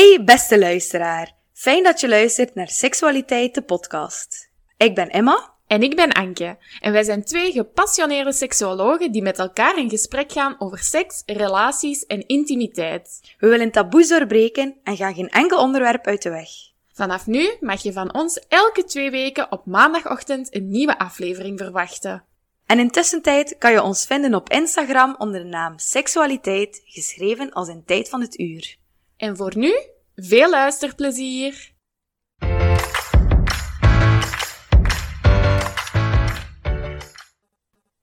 Hey beste luisteraar, fijn dat je luistert naar Seksualiteit de podcast. Ik ben Emma. En ik ben Anke. En wij zijn twee gepassioneerde seksuologen die met elkaar in gesprek gaan over seks, relaties en intimiteit. We willen taboes doorbreken en gaan geen enkel onderwerp uit de weg. Vanaf nu mag je van ons elke twee weken op maandagochtend een nieuwe aflevering verwachten. En intussen tijd kan je ons vinden op Instagram onder de naam Seksualiteit, geschreven als in tijd van het uur. En voor nu, veel luisterplezier!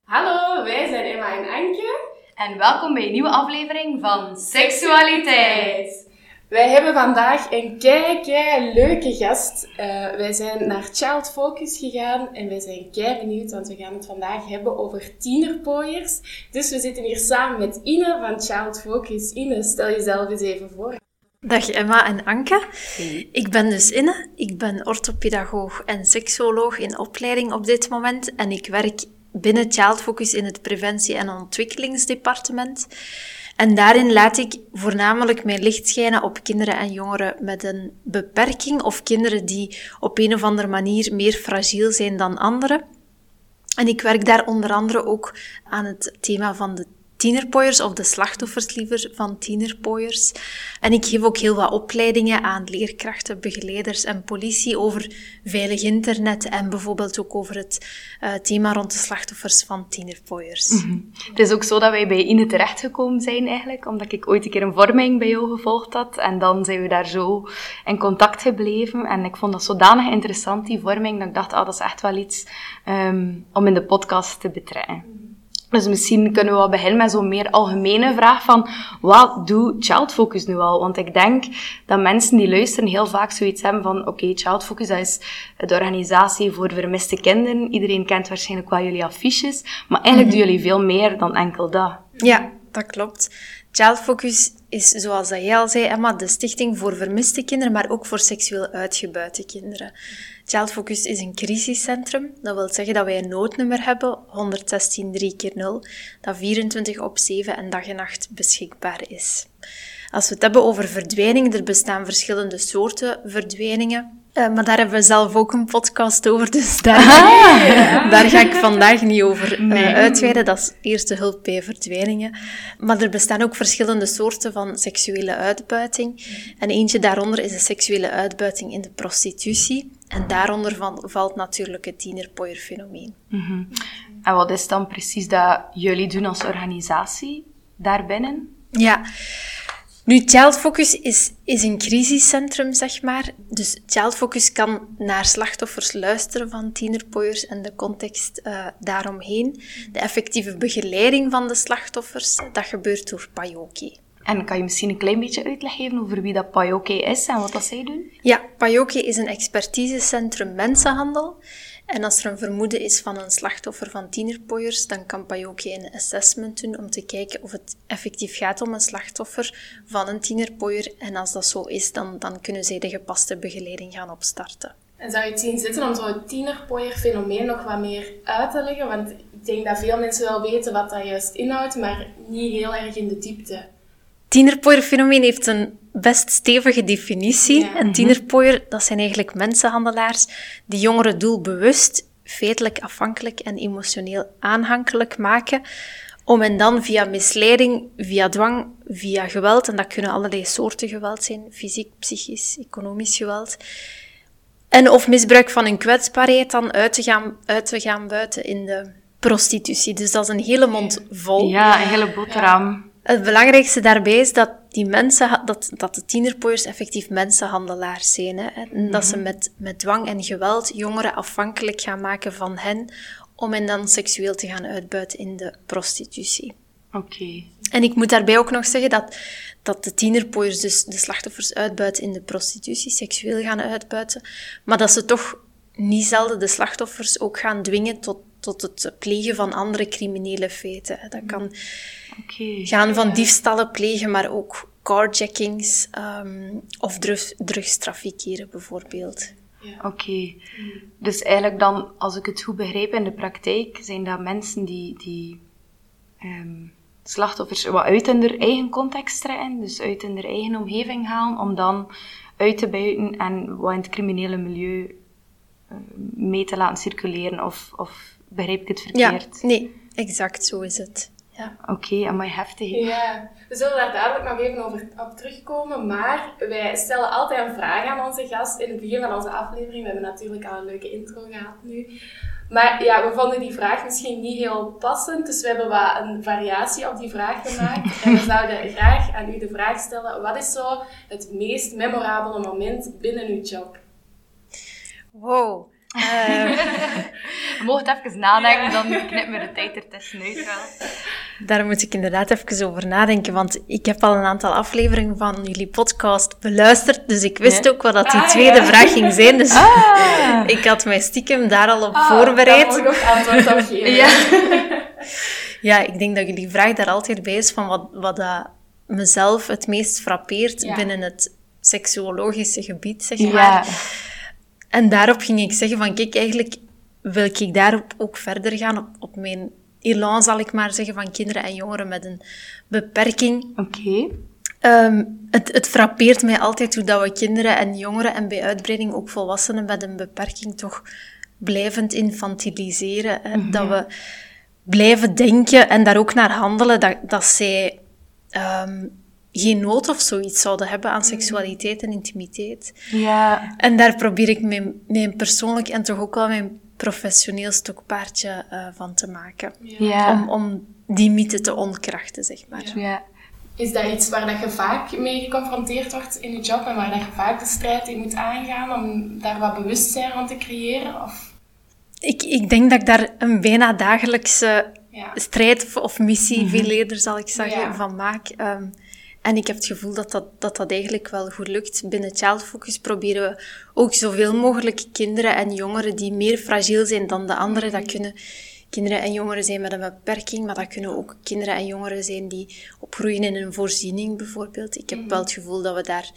Hallo, wij zijn Emma en Anke. En welkom bij een nieuwe aflevering van Seksualiteit. Wij hebben vandaag een kei, kei leuke gast. Eh, wij zijn naar Child Focus gegaan en wij zijn kei benieuwd, want we gaan het vandaag hebben over tienerpooiers. Dus we zitten hier samen met Ine van Child Focus. Ine, stel jezelf eens even voor. Dag Emma en Anke. Ik ben dus Inne. Ik ben orthopedagoog en seksuoloog in opleiding op dit moment. En ik werk binnen Child Focus in het preventie- en ontwikkelingsdepartement. En daarin laat ik voornamelijk mijn licht schijnen op kinderen en jongeren met een beperking of kinderen die op een of andere manier meer fragiel zijn dan anderen. En ik werk daar onder andere ook aan het thema van de tienerpooiers, of de slachtoffers liever van tienerpooiers. En ik geef ook heel wat opleidingen aan leerkrachten, begeleiders en politie over veilig internet en bijvoorbeeld ook over het uh, thema rond de slachtoffers van tienerpooiers. -hmm. Het is ook zo dat wij bij Ine terechtgekomen zijn eigenlijk, omdat ik ooit een keer een vorming bij jou gevolgd had en dan zijn we daar zo in contact gebleven en ik vond dat zodanig interessant, die vorming, dat ik dacht, ah, dat is echt wel iets um, om in de podcast te betrekken. Dus misschien kunnen we wel beginnen met zo'n meer algemene vraag van, wat doet Child Focus nu al? Want ik denk dat mensen die luisteren heel vaak zoiets hebben van, oké, okay, Child Focus, dat is de organisatie voor vermiste kinderen. Iedereen kent waarschijnlijk wel jullie affiches, maar eigenlijk mm -hmm. doen jullie veel meer dan enkel dat. Ja, dat klopt. Child Focus is, zoals dat jij al zei, Emma, de stichting voor vermiste kinderen, maar ook voor seksueel uitgebuite kinderen. Child Focus is een crisiscentrum. Dat wil zeggen dat wij een noodnummer hebben, 116 3 keer 0, dat 24 op 7 en dag en nacht beschikbaar is. Als we het hebben over verdwijningen, er bestaan verschillende soorten verdwijningen. Uh, maar daar hebben we zelf ook een podcast over, dus daar, ah, daar ga ik vandaag niet over uh, nee. uitweiden. Dat is eerste hulp bij verdwijningen. Maar er bestaan ook verschillende soorten van seksuele uitbuiting. En eentje daaronder is de seksuele uitbuiting in de prostitutie. En daaronder van, valt natuurlijk het tienerpooierfenomeen. Mm -hmm. En wat is dan precies dat jullie doen als organisatie daarbinnen? Ja, nu, Child Focus is, is een crisiscentrum, zeg maar. Dus Child Focus kan naar slachtoffers luisteren van tienerpooiers en de context uh, daaromheen. De effectieve begeleiding van de slachtoffers, dat gebeurt door Payoki. En kan je misschien een klein beetje uitleg geven over wie dat Payoke is en wat dat zij doen? Ja, Payoke is een expertisecentrum mensenhandel. En als er een vermoeden is van een slachtoffer van tienerpooiers, dan kan Payoke een assessment doen om te kijken of het effectief gaat om een slachtoffer van een tienerpooier. En als dat zo is, dan, dan kunnen zij de gepaste begeleiding gaan opstarten. En zou je het zien zitten om zo'n tienerpooier-fenomeen nog wat meer uit te leggen? Want ik denk dat veel mensen wel weten wat dat juist inhoudt, maar niet heel erg in de diepte. Tienerpooierfenomeen heeft een best stevige definitie. Ja. Een tienerpooier, dat zijn eigenlijk mensenhandelaars die jongeren doelbewust, feitelijk afhankelijk en emotioneel aanhankelijk maken, om hen dan via misleiding, via dwang, via geweld, en dat kunnen allerlei soorten geweld zijn, fysiek, psychisch, economisch geweld, en of misbruik van hun kwetsbaarheid dan uit te gaan, uit te gaan buiten in de prostitutie. Dus dat is een hele mond vol. Ja, een hele boterham. Het belangrijkste daarbij is dat die mensen, dat, dat de tienerpooiers effectief mensenhandelaars zijn. Hè? En dat ze met, met dwang en geweld jongeren afhankelijk gaan maken van hen, om hen dan seksueel te gaan uitbuiten in de prostitutie. Oké. Okay. En ik moet daarbij ook nog zeggen dat, dat de tienerpooiers dus de slachtoffers uitbuiten in de prostitutie, seksueel gaan uitbuiten, maar dat ze toch niet zelden de slachtoffers ook gaan dwingen tot, tot het plegen van andere criminele feiten. Dat kan okay. gaan van diefstallen plegen, maar ook carjackings um, of drugs, drugstrafikeren bijvoorbeeld. Ja. Oké. Okay. Dus eigenlijk dan, als ik het goed begrijp in de praktijk, zijn dat mensen die, die um, slachtoffers wat uit in hun eigen context trekken, dus uit in hun eigen omgeving halen, om dan uit te buiten en wat in het criminele milieu uh, mee te laten circuleren, of, of begrijp ik het verkeerd? Ja, nee, exact zo is het. Ja. Oké, okay, amai heftig. Ja, we zullen daar dadelijk nog even over, op terugkomen, maar wij stellen altijd een vraag aan onze gast in het begin van onze aflevering. We hebben natuurlijk al een leuke intro gehad nu. Maar ja, we vonden die vraag misschien niet heel passend, dus we hebben wat een variatie op die vraag gemaakt. en we zouden graag aan u de vraag stellen, wat is zo het meest memorabele moment binnen uw job? Wow. Uh, je mocht even nadenken, dan knippen we de tijd ertussenuit wel. Daar moet ik inderdaad even over nadenken, want ik heb al een aantal afleveringen van jullie podcast beluisterd, dus ik wist ook wat dat die ah, tweede vraag ging zijn. Dus ah. ik had mij stiekem daar al op ah, voorbereid. Nog antwoord op geven. Ja. ja, ik denk dat jullie vraag daar altijd bij is van wat, wat dat mezelf het meest frappeert binnen het seksuologische gebied, zeg maar. En daarop ging ik zeggen van, kijk, eigenlijk wil ik daarop ook verder gaan, op, op mijn elan, zal ik maar zeggen, van kinderen en jongeren met een beperking. Oké. Ehm, het, het frappeert mij altijd hoe dat we kinderen en jongeren en bij uitbreiding ook volwassenen met een beperking toch blijvend infantiliseren. Mhm. Dat we blijven denken en daar ook naar handelen dat, dat zij ehm, geen nood of zoiets zouden hebben aan seksualiteit en intimiteit. Ja. En daar probeer ik mijn, mijn persoonlijk en toch ook wel mijn professioneel stokpaardje uh, van te maken. Ja. Om, om die mythe te ontkrachten, zeg maar. Ja. Is dat iets waar dat je vaak mee geconfronteerd wordt in je job en waar dat je vaak de strijd in moet aangaan om daar wat bewustzijn rond te creëren? Of? Ik, ik denk dat ik daar een bijna dagelijkse ja. strijd of missie, mm -hmm. veel eerder zal ik zeggen, van maak. Um, en ik heb het gevoel dat dat, dat dat eigenlijk wel goed lukt. Binnen Child Focus proberen we ook zoveel mogelijk kinderen en jongeren die meer fragiel zijn dan de anderen. Dat kunnen kinderen en jongeren zijn met een beperking, maar dat kunnen ook kinderen en jongeren zijn die opgroeien in een voorziening bijvoorbeeld. Ik heb wel het gevoel dat we daar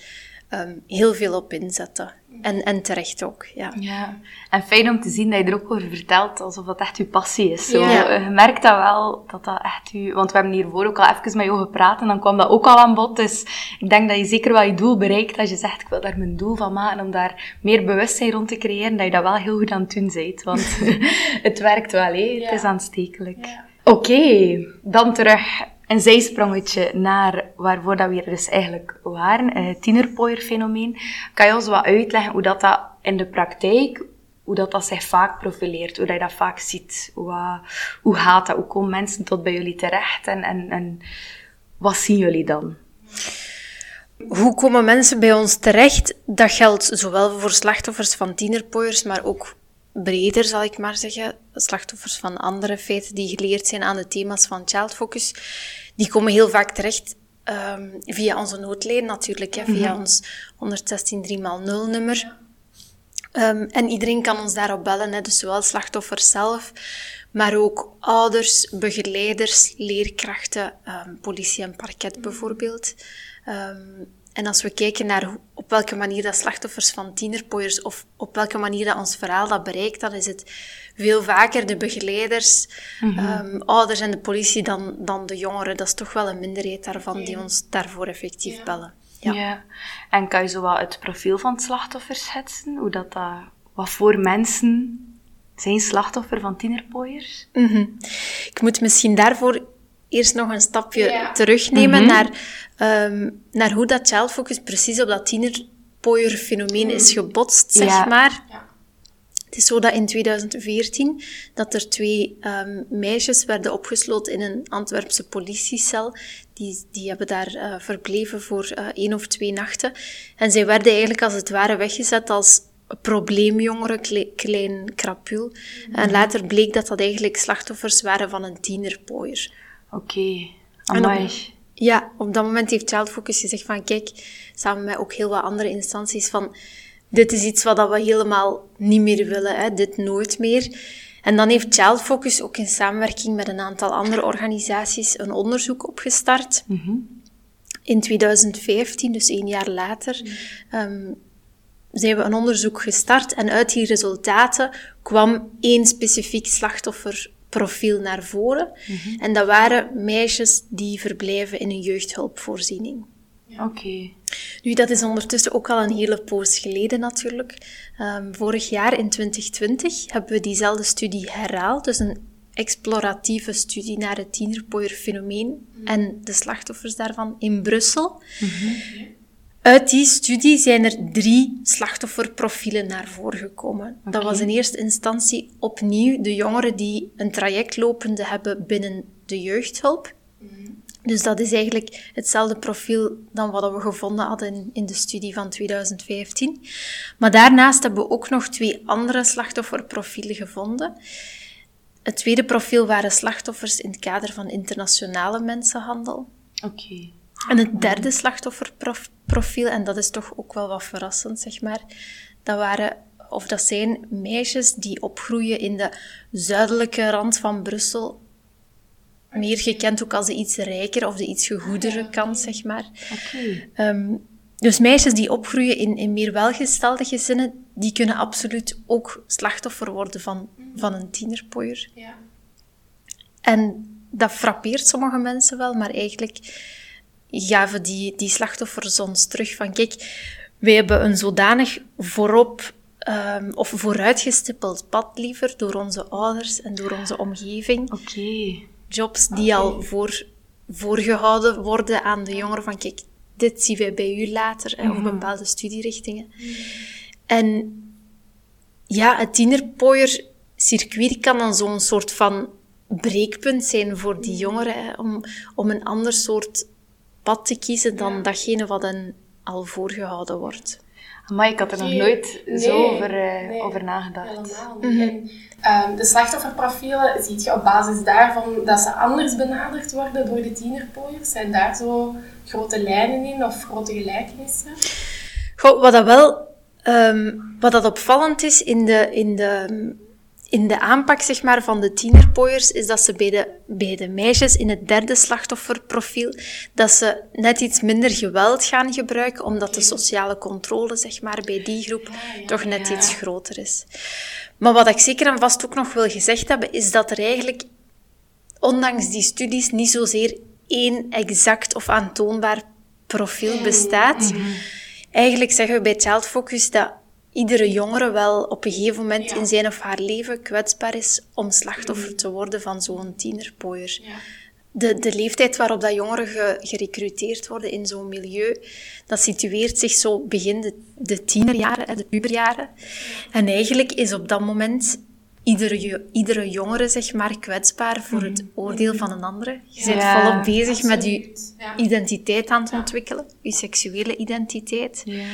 um, heel veel op inzetten. En, en terecht ook, ja. ja. En fijn om te zien dat je er ook over vertelt, alsof dat echt je passie is. Zo, ja. Je merkt dat wel, dat dat echt je... Want we hebben hiervoor ook al even met jou gepraat en dan kwam dat ook al aan bod. Dus ik denk dat je zeker wel je doel bereikt als je zegt, ik wil daar mijn doel van maken, om daar meer bewustzijn rond te creëren, dat je dat wel heel goed aan het doen bent. Want het werkt wel, hè. Het is aanstekelijk. Oké, okay, dan terug een zijsprongetje naar waarvoor dat we hier dus eigenlijk waren, het tienerpooierfenomeen. Kan je ons wat uitleggen hoe dat, dat in de praktijk, hoe dat, dat zich vaak profileert, hoe dat je dat vaak ziet? Hoe, hoe gaat dat? Hoe komen mensen tot bij jullie terecht en, en, en wat zien jullie dan? Hoe komen mensen bij ons terecht? Dat geldt zowel voor slachtoffers van tienerpooiers, maar ook breder, zal ik maar zeggen. Slachtoffers van andere feiten die geleerd zijn aan de thema's van Child Focus die komen heel vaak terecht um, via onze noodlijn natuurlijk, hè, via mm ons 116 3x0 nummer. Um, en iedereen kan ons daarop bellen, hè, dus zowel slachtoffers zelf, maar ook ouders, begeleiders, leerkrachten, um, politie en parket bijvoorbeeld. En als we kijken naar op welke manier dat slachtoffers van tienerpooiers of op welke manier dat ons verhaal dat bereikt, dan is het veel vaker de begeleiders, mm -hmm. ouders en de politie dan, dan de jongeren. Dat is toch wel een minderheid daarvan die ons daarvoor effectief bellen. Ja. ja. En kan je zo wat het profiel van het slachtoffer schetsen? Hoe dat, dat wat voor mensen zijn slachtoffer van tienerpooiers? Mm -hmm. Ik moet misschien daarvoor eerst nog een stapje terugnemen mhm. naar, um, naar hoe dat childfocus precies op dat tienerpooier-fenomeen is mhm. gebotst, zeg maar. Ja. Het is zo dat in 2014 dat er twee um, meisjes werden opgesloten in een Antwerpse politiecel. Die, die hebben daar uh, verbleven voor uh, één of twee nachten. En zij werden eigenlijk als het ware weggezet als probleemjongeren, klein, klein krapul. En mhm. later bleek dat dat eigenlijk slachtoffers waren van een tienerpooier. Oké, okay. Ja, op dat moment heeft Child Focus gezegd van kijk, samen met ook heel wat andere instanties van dit is iets wat we helemaal niet meer willen, hè, dit nooit meer. En dan heeft Child Focus ook in samenwerking met een aantal andere organisaties een onderzoek opgestart. Mm In 2015, dus één jaar later, um, zijn we een onderzoek gestart en uit die resultaten kwam één specifiek slachtoffer profiel naar voren. En dat waren meisjes die verblijven in een jeugdhulpvoorziening. Oké. Nu, dat is ondertussen ook al een hele poos geleden natuurlijk. Ehm, vorig jaar in 2020 hebben we diezelfde studie herhaald. Dus een exploratieve studie naar het tienerpooier-fenomeen en de slachtoffers daarvan in Brussel. Uit die studie zijn er drie slachtofferprofielen naar voren gekomen. Dat was in eerste instantie opnieuw de jongeren die een traject lopende hebben binnen de jeugdhulp. Dus dat is eigenlijk hetzelfde profiel dan wat we gevonden hadden in, in de studie van 2015. Maar daarnaast hebben we ook nog twee andere slachtofferprofielen gevonden. Het tweede profiel waren slachtoffers in het kader van internationale mensenhandel. Oké. En het derde slachtofferprofiel, en dat is toch ook wel wat verrassend, zeg maar, dat waren, of dat zijn meisjes die opgroeien in de zuidelijke rand van Brussel, meer gekend ook als de iets rijker of de iets gegoedere kant, zeg maar. Ehm, dus meisjes die opgroeien in, in meer welgestelde gezinnen, die kunnen absoluut ook slachtoffer worden van, van een tienerpooier. Ja. En dat frappeert sommige mensen wel, maar eigenlijk gaven die, die slachtoffers ons terug van, kijk, wij hebben een zodanig voorop ehm, of vooruitgestippeld pad liever door onze ouders en door onze omgeving. Oké. Jobs die al voor, voorgehouden worden aan de jongeren van, kijk, dit zien wij bij u later, hè, of bepaalde studierichtingen. En ja, het tienerpooier-circuit kan dan zo'n soort van breekpunt zijn voor die jongeren, hè, om, om een ander soort pad te kiezen dan datgene wat hen al voorgehouden wordt. Maar ik had er nog nooit Nee, zo over, eh, nee, over nagedacht. Helemaal niet. En, ehm, de slachtofferprofielen, zie je op basis daarvan dat ze anders benaderd worden door de tienerpooiers? Zijn daar zo grote lijnen in of grote gelijkenissen? Goh, wat dat wel, ehm, wat dat opvallend is in de, in de, in de aanpak zeg maar, van de tienerpooiers, is dat ze bij de, bij de meisjes in het derde slachtofferprofiel, dat ze net iets minder geweld gaan gebruiken, omdat de sociale controle zeg maar, bij die groep toch net ja. iets groter is. Maar wat ik zeker en vast ook nog wil gezegd hebben, is dat er eigenlijk, ondanks die studies, niet zozeer één exact of aantoonbaar profiel bestaat. Eigenlijk zeggen we bij Child Focus dat iedere jongere wel op een gegeven moment Ja. in zijn of haar leven kwetsbaar is om slachtoffer te worden van zo'n tienerpooier. Ja. De, de leeftijd waarop dat jongeren ge, gerecruiteerd worden in zo'n milieu, dat situeert zich zo begin de, de tienerjaren, hè, de puberjaren. En eigenlijk is op dat moment iedere, iedere jongere zeg maar, kwetsbaar voor het oordeel van een andere. Je bent Ja, volop bezig met je identiteit aan het ontwikkelen, je seksuele identiteit. Ja.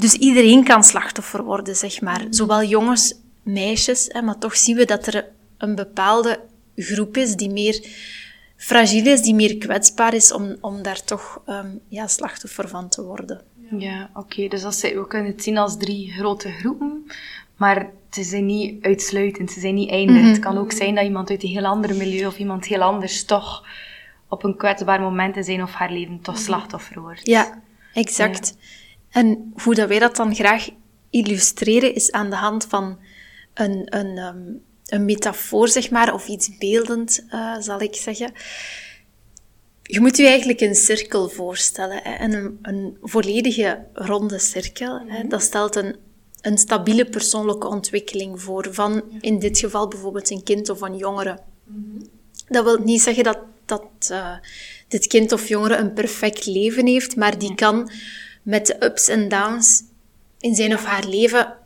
Dus iedereen kan slachtoffer worden, zeg maar. Zowel jongens, meisjes, hè, maar toch zien we dat er een bepaalde groep is die meer fragiel is, die meer kwetsbaar is om, om daar toch ehm, ja, slachtoffer van te worden. Ja, oké. Dus dat zijn, we kunnen het zien als drie grote groepen, maar ze zijn niet uitsluitend, ze zijn niet eindig. Het kan ook zijn dat iemand uit een heel ander milieu of iemand heel anders toch op een kwetsbaar moment in zijn of haar leven toch slachtoffer wordt. Ja, exact. En hoe dat wij dat dan graag illustreren, is aan de hand van een, een, ehm, een metafoor, zeg maar, of iets beeldend, eh, zal ik zeggen. Je moet je eigenlijk een cirkel voorstellen. Hè? En een, een volledige ronde cirkel. Hè? Dat stelt een, een stabiele persoonlijke ontwikkeling voor. Van in dit geval bijvoorbeeld een kind of een jongere. Dat wil niet zeggen dat, dat eh, dit kind of jongere een perfect leven heeft, maar die kan met de ups en downs in zijn of haar leven,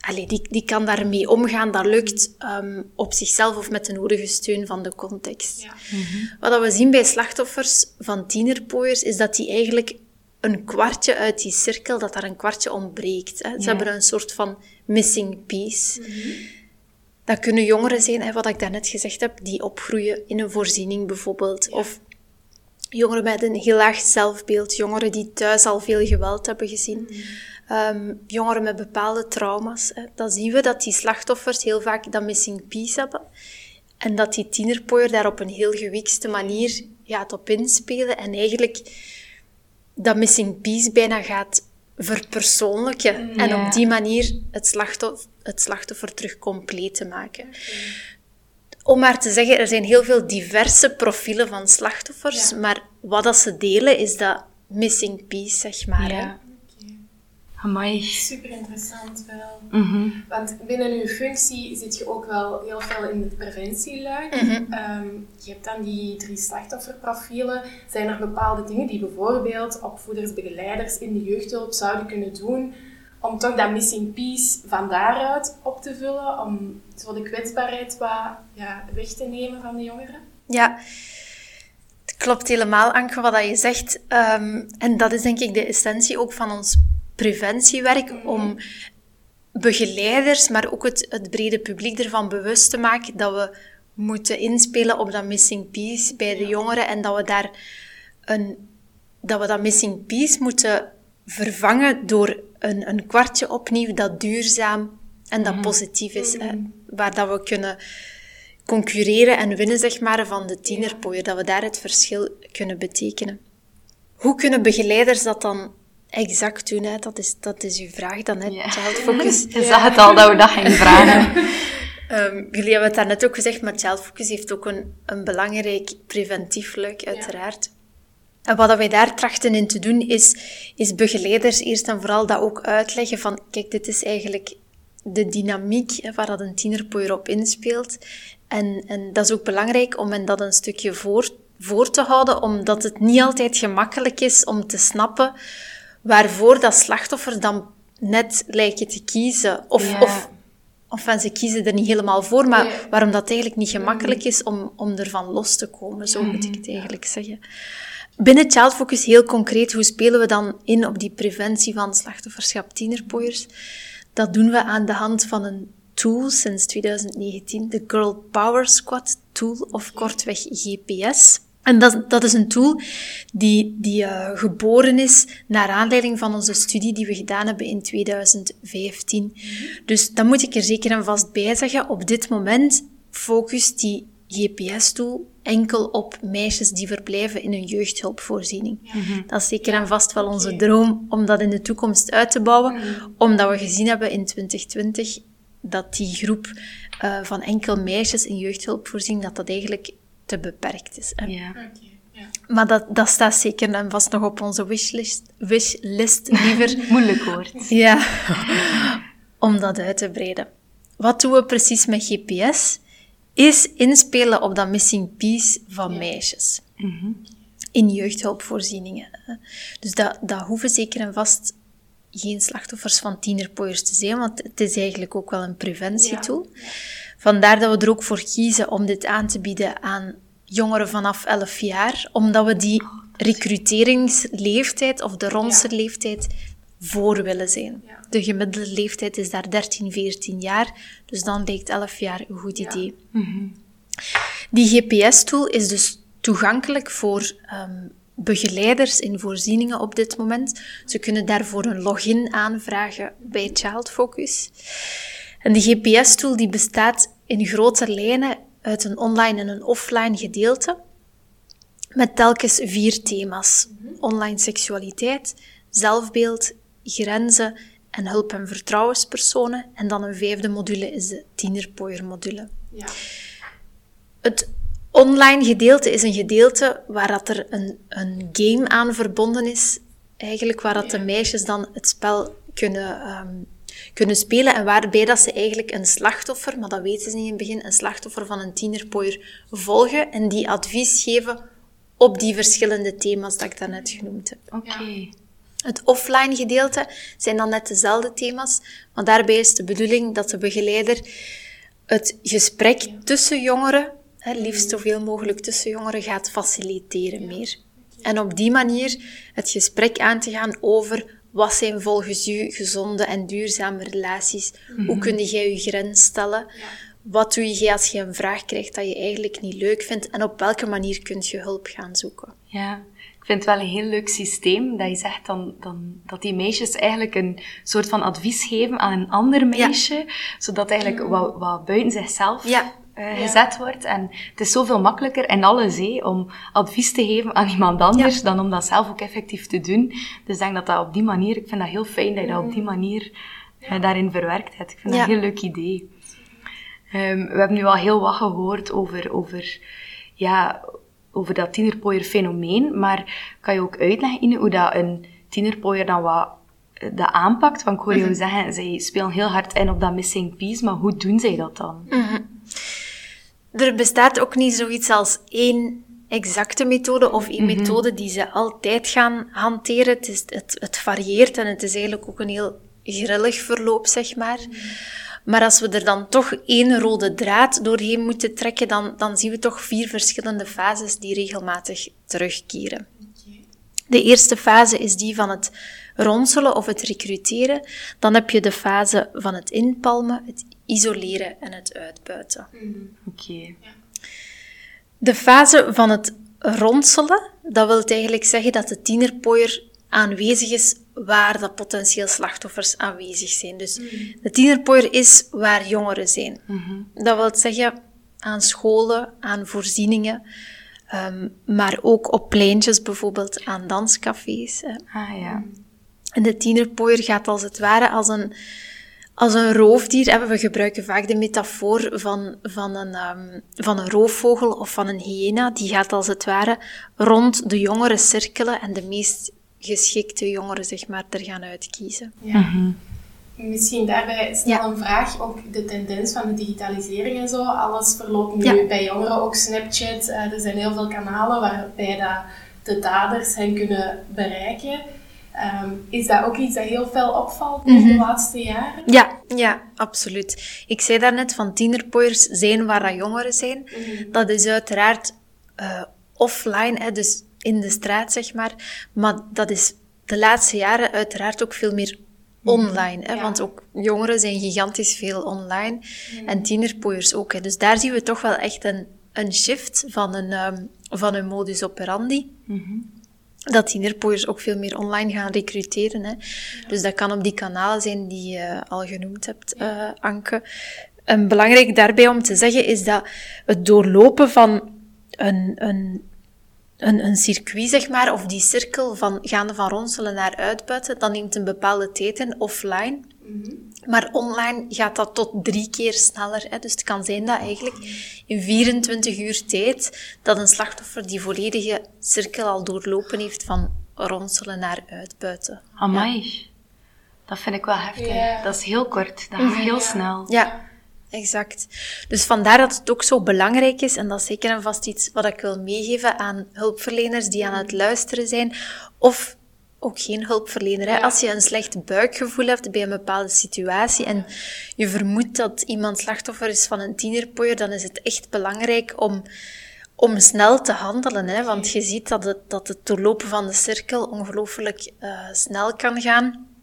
allee, die, die kan daarmee omgaan. Dat lukt ehm, op zichzelf of met de nodige steun van de context. Ja. Wat dat we zien bij slachtoffers van tienerpooiers, is dat die eigenlijk een kwartje uit die cirkel, dat daar een kwartje ontbreekt. Hè. Ze Ja. hebben een soort van missing piece. Dat kunnen jongeren zijn, hè, wat ik daarnet gezegd heb, die opgroeien in een voorziening bijvoorbeeld. Of jongeren met een heel laag zelfbeeld, jongeren die thuis al veel geweld hebben gezien. Ehm, jongeren met bepaalde trauma's. Hè. Dan zien we dat die slachtoffers heel vaak dat missing piece hebben. En dat die tienerpooier daar op een heel gewikste manier gaat op inspelen. En eigenlijk dat missing piece bijna gaat verpersoonlijken. En Ja. op die manier het slachtoffer, het slachtoffer terug compleet te maken. Om maar te zeggen, er zijn heel veel diverse profielen van slachtoffers, maar wat dat ze delen is dat missing piece, zeg maar. hè. Ja. Amai. Super interessant wel. Mhm. Want binnen uw functie zit je ook wel heel veel in het preventieluik. Mhm. Ehm, je hebt dan die drie slachtofferprofielen. Zijn er bepaalde dingen die bijvoorbeeld opvoeders, begeleiders in de jeugdhulp zouden kunnen doen om toch dat missing piece van daaruit op te vullen, om zo de kwetsbaarheid wat ja, weg te nemen van de jongeren? Ja, het klopt helemaal, Anke, wat dat je zegt. Ehm, en dat is denk ik de essentie ook van ons preventiewerk, om begeleiders, maar ook het, het brede publiek ervan bewust te maken dat we moeten inspelen op dat missing piece bij de jongeren en dat we daar een, dat we dat missing piece moeten vervangen door een, een kwartje opnieuw dat duurzaam en dat positief is. Hè, waar dat we kunnen concurreren en winnen, zeg maar, van de tienerpooier. Dat we daar het verschil kunnen betekenen. Hoe kunnen begeleiders dat dan exact doen? Hè? Dat, is, dat is uw vraag dan, hè? Child Focus. Je zag het al dat we dat gingen vragen. Ehm, jullie hebben het daarnet ook gezegd, maar Child Focus heeft ook een, een belangrijk preventief luik, uiteraard. En wat wij daar trachten in te doen, is, is begeleiders eerst en vooral dat ook uitleggen van, kijk, dit is eigenlijk de dynamiek waar dat een tienerpooier op inspeelt. En, en dat is ook belangrijk om hen dat een stukje voor, voor te houden, omdat het niet altijd gemakkelijk is om te snappen waarvoor dat slachtoffer dan net lijken te kiezen. Of, Ja. of, of ze kiezen er niet helemaal voor, maar Ja. waarom dat eigenlijk niet gemakkelijk is om, om ervan los te komen, zo moet ik het eigenlijk zeggen. Binnen Child Focus heel concreet, hoe spelen we dan in op die preventie van slachtofferschap tienerpooiers? Dat doen we aan de hand van een tool sinds 2019, de Girl Power Squad tool, of kortweg GPS. En dat, dat is een tool die, die eh, geboren is naar aanleiding van onze studie die we gedaan hebben in 2015. Dus dat moet ik er zeker en vast bij zeggen. Op dit moment focust die GPS-tool enkel op meisjes die verblijven in een jeugdhulpvoorziening. Dat is zeker en vast wel onze droom om dat in de toekomst uit te bouwen, omdat we gezien hebben in 2020 dat die groep eh, van enkel meisjes in jeugdhulpvoorziening, dat dat eigenlijk te beperkt is. hè. Ja. Oké, ja. Maar dat, dat staat zeker en vast nog op onze wishlist, wishlist liever. Moeilijk woord. Ja, om dat uit te breiden. Wat doen we precies met GPS? Is inspelen op dat missing piece van meisjes. In jeugdhulpvoorzieningen. Dus dat, dat hoeven zeker en vast geen slachtoffers van tienerpooiers te zijn, want het is eigenlijk ook wel een preventietool. Vandaar dat we er ook voor kiezen om dit aan te bieden aan jongeren vanaf 11 jaar, omdat we die recruteringsleeftijd of de ronsterleeftijd voor willen zijn. Ja. De gemiddelde leeftijd is daar 13, 14 jaar, dus dan lijkt 11 jaar een goed idee. Die GPS-tool is dus toegankelijk voor ehm, begeleiders in voorzieningen op dit moment. Ze kunnen daarvoor een login aanvragen bij Child Focus. En die GPS-tool die bestaat in grote lijnen uit een online en een offline gedeelte. Met telkens vier thema's. Online seksualiteit, zelfbeeld, grenzen en hulp- en vertrouwenspersonen. En dan een vijfde module is de tienerpooier-module. Ja. Het online gedeelte is een gedeelte waar dat er een, een game aan verbonden is. Eigenlijk waar dat de meisjes dan het spel kunnen, ehm, kunnen spelen en waarbij dat ze eigenlijk een slachtoffer, maar dat weten ze niet in het begin, een slachtoffer van een tienerpooier volgen en die advies geven op die verschillende thema's dat ik daarnet genoemd heb. Oké. Het offline gedeelte zijn dan net dezelfde thema's, maar daarbij is de bedoeling dat de begeleider het gesprek tussen jongeren, hè, liefst zoveel mogelijk tussen jongeren, gaat faciliteren meer. En op die manier het gesprek aan te gaan over wat zijn volgens u gezonde en duurzame relaties? Hoe kun jij je grens stellen? Wat doe je als je een vraag krijgt dat je eigenlijk niet leuk vindt? En op welke manier kun je hulp gaan zoeken? Ja, ik vind het wel een heel leuk systeem dat je zegt dan, dan, dat die meisjes eigenlijk een soort van advies geven aan een ander meisje, zodat eigenlijk wat, wat buiten zichzelf Ja. eh, gezet wordt. En het is zoveel makkelijker in alle zee om advies te geven aan iemand anders dan om dat zelf ook effectief te doen. Dus ik denk dat dat op die manier, ik vind dat heel fijn dat je dat op die manier eh, daarin verwerkt hebt. Ik vind dat een heel leuk idee. Ehm, we hebben nu al heel wat gehoord over, over, ja, over dat tienerpooier-fenomeen, maar kan je ook uitleggen, Ine, hoe dat een tienerpooier dan wat eh, dat aanpakt? Want ik hoor jou zeggen, zij spelen heel hard in op dat missing piece, maar hoe doen zij dat dan? Er bestaat ook niet zoiets als één exacte methode of één methode die ze altijd gaan hanteren. Het, is, het, het varieert en het is eigenlijk ook een heel grillig verloop, zeg maar. Maar als we er dan toch één rode draad doorheen moeten trekken, dan, dan zien we toch vier verschillende fases die regelmatig terugkeren. De eerste fase is die van het ronselen of het recruteren. Dan heb je de fase van het inpalmen, het isoleren en het uitbuiten. Oké. De fase van het ronselen, dat wil eigenlijk zeggen dat de tienerpooier aanwezig is waar dat potentieel slachtoffers aanwezig zijn. Dus de tienerpooier is waar jongeren zijn. Dat wil zeggen aan scholen, aan voorzieningen, ehm, maar ook op pleintjes bijvoorbeeld, aan danscafés. Hè. Ah ja. En de tienerpooier gaat als het ware als een, als een roofdier. Hè. We gebruiken vaak de metafoor van, van, een, ehm, van een roofvogel of van een hyena. Die gaat als het ware rond de jongeren cirkelen en de meest geschikte jongeren zeg maar, er gaan uitkiezen. Ja. Misschien daarbij snel Ja. een vraag, ook de tendens van de digitalisering en zo. Alles verloopt nu Ja. bij jongeren, ook Snapchat. eh, er zijn heel veel kanalen waarbij dat de daders hen kunnen bereiken. Ehm, is dat ook iets dat heel veel opvalt in Mhm. de laatste jaren? Ja, ja, absoluut. Ik zei daarnet van tienerpooiers zijn waar dat jongeren zijn. Dat is uiteraard eh, offline, hè, dus in de straat, zeg maar. Maar dat is de laatste jaren uiteraard ook veel meer online. Hè, Ja. Want ook jongeren zijn gigantisch veel online. En tienerpooiers ook. Hè. Dus daar zien we toch wel echt een, een shift van een, ehm, van een modus operandi. Dat tienerpooiers ook veel meer online gaan recruteren. Hè. Dus dat kan op die kanalen zijn die je al genoemd hebt, eh, Anke. En belangrijk daarbij om te zeggen is dat het doorlopen van een, een, een, een circuit, zeg maar, of die cirkel van gaande van ronselen naar uitbuiten, dat neemt een bepaalde tijd in, offline. Maar online gaat dat tot drie keer sneller. Hè? Dus het kan zijn dat eigenlijk in 24 uur tijd dat een slachtoffer die volledige cirkel al doorlopen heeft van ronselen naar uitbuiten. Amai. Dat vind ik wel heftig. Dat is heel kort. Dat gaat heel snel. Ja, exact. Dus vandaar dat het ook zo belangrijk is, en dat is zeker en vast iets wat ik wil meegeven aan hulpverleners die aan het luisteren zijn, of ook geen hulpverlener. Hè. Als je een slecht buikgevoel hebt bij een bepaalde situatie en je vermoedt dat iemand slachtoffer is van een tienerpooier, dan is het echt belangrijk om, om snel te handelen. Hè. Want je ziet dat het, dat het doorlopen van de cirkel ongelooflijk eh, snel kan gaan.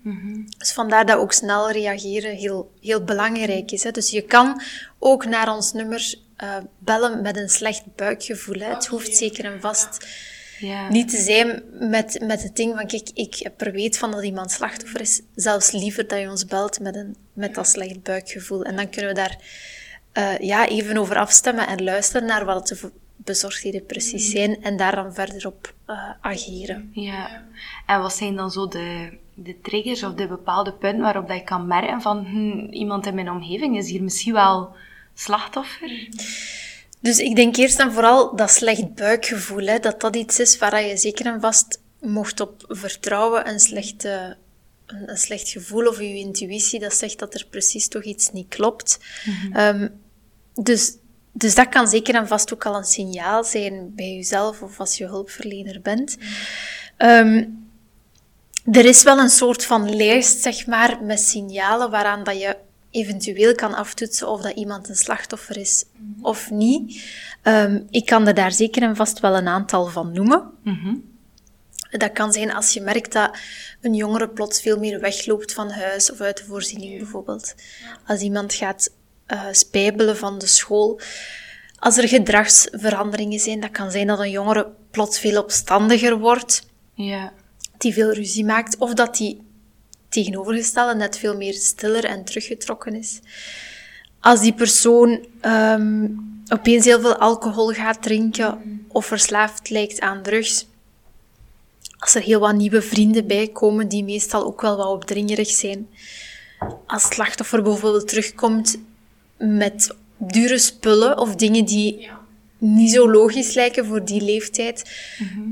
Dus vandaar dat ook snel reageren heel, heel belangrijk is. Hè. Dus je kan ook naar ons nummer eh, bellen met een slecht buikgevoel. Hè. Het hoeft zeker en vast Ja. niet te zijn met, met het ding van, kijk, ik heb er weet van dat iemand slachtoffer is. Zelfs liever dat je ons belt met, een, met dat slecht buikgevoel. En dan kunnen we daar eh, ja, even over afstemmen en luisteren naar wat de v- bezorgdheden precies zijn en daar dan verder op eh, ageren. Ja. En wat zijn dan zo de, de triggers of de bepaalde punten waarop dat je kan merken van hm, iemand in mijn omgeving is hier misschien wel slachtoffer? Dus ik denk eerst en vooral dat slecht buikgevoel, hè, dat dat iets is waar je zeker en vast mocht op vertrouwen. Een, slechte, een, een slecht gevoel of je intuïtie dat zegt dat er precies toch iets niet klopt. Ehm, dus, dus dat kan zeker en vast ook al een signaal zijn bij jezelf of als je hulpverlener bent. Ehm, er is wel een soort van lijst, zeg maar, met signalen waaraan dat je eventueel kan aftoetsen of dat iemand een slachtoffer is of niet. Ehm, ik kan er daar zeker en vast wel een aantal van noemen. Dat kan zijn als je merkt dat een jongere plots veel meer wegloopt van huis of uit de voorziening bijvoorbeeld. Als iemand gaat eh, spijbelen van de school. Als er gedragsveranderingen zijn, dat kan zijn dat een jongere plots veel opstandiger wordt Ja. die veel ruzie maakt, of dat die tegenovergestelde net veel meer stiller en teruggetrokken is. Als die persoon ehm, opeens heel veel alcohol gaat drinken of verslaafd lijkt aan drugs. Als er heel wat nieuwe vrienden bij komen die meestal ook wel wat opdringerig zijn. Als het slachtoffer bijvoorbeeld terugkomt met dure spullen of dingen die Ja. niet zo logisch lijken voor die leeftijd.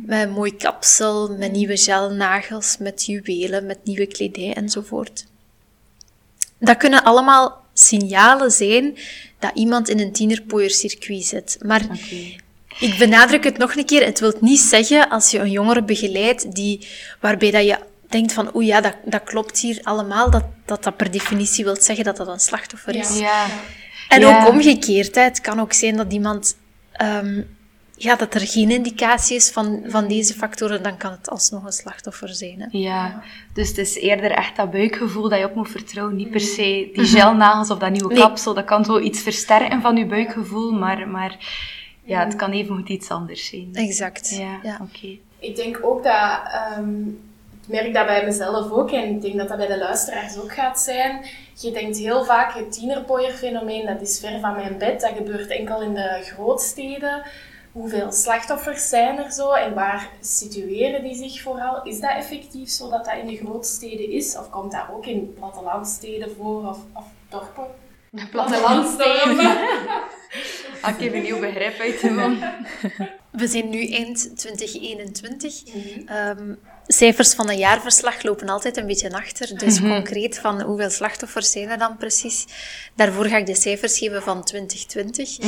Met een mooi kapsel, met nieuwe gelnagels, met juwelen, met nieuwe kledij enzovoort. Dat kunnen allemaal signalen zijn dat iemand in een tienerpooiercircuit zit. Maar ik benadruk het nog een keer. Het wil niet zeggen als je een jongere begeleidt die, waarbij dat je denkt van oeh ja, dat, dat klopt hier allemaal, dat, dat dat per definitie wil zeggen dat dat een slachtoffer is. Ja. En Ja. ook omgekeerd. Hè. Het kan ook zijn dat iemand... ehm, ja, dat er geen indicatie is van, van deze factoren, dan kan het alsnog een slachtoffer zijn. Hè. Ja, dus het is eerder echt dat buikgevoel dat je op moet vertrouwen. Niet per se die gelnagels of dat nieuwe Nee. kapsel. Dat kan zo iets versterken van je buikgevoel, maar, maar ja, het kan even goed iets anders zijn. Exact. Ja, Ja. oké. Ik denk ook dat, ehm, merk dat bij mezelf ook en ik denk dat dat bij de luisteraars ook gaat zijn. Je denkt heel vaak het tienerpooierfenomeen, dat is ver van mijn bed, dat gebeurt enkel in de grootsteden. Hoeveel slachtoffers zijn er zo en waar situeren die zich vooral? Is dat effectief zo dat dat in de grootsteden is of komt dat ook in plattelandsteden voor of, of dorpen? Plattelandsdorpen. Ah, ik heb een nieuw begrip uit de man. We zijn nu eind 2021. Ehm, cijfers van een jaarverslag lopen altijd een beetje achter. Dus concreet van hoeveel slachtoffers zijn er dan precies? Daarvoor ga ik de cijfers geven van 2020.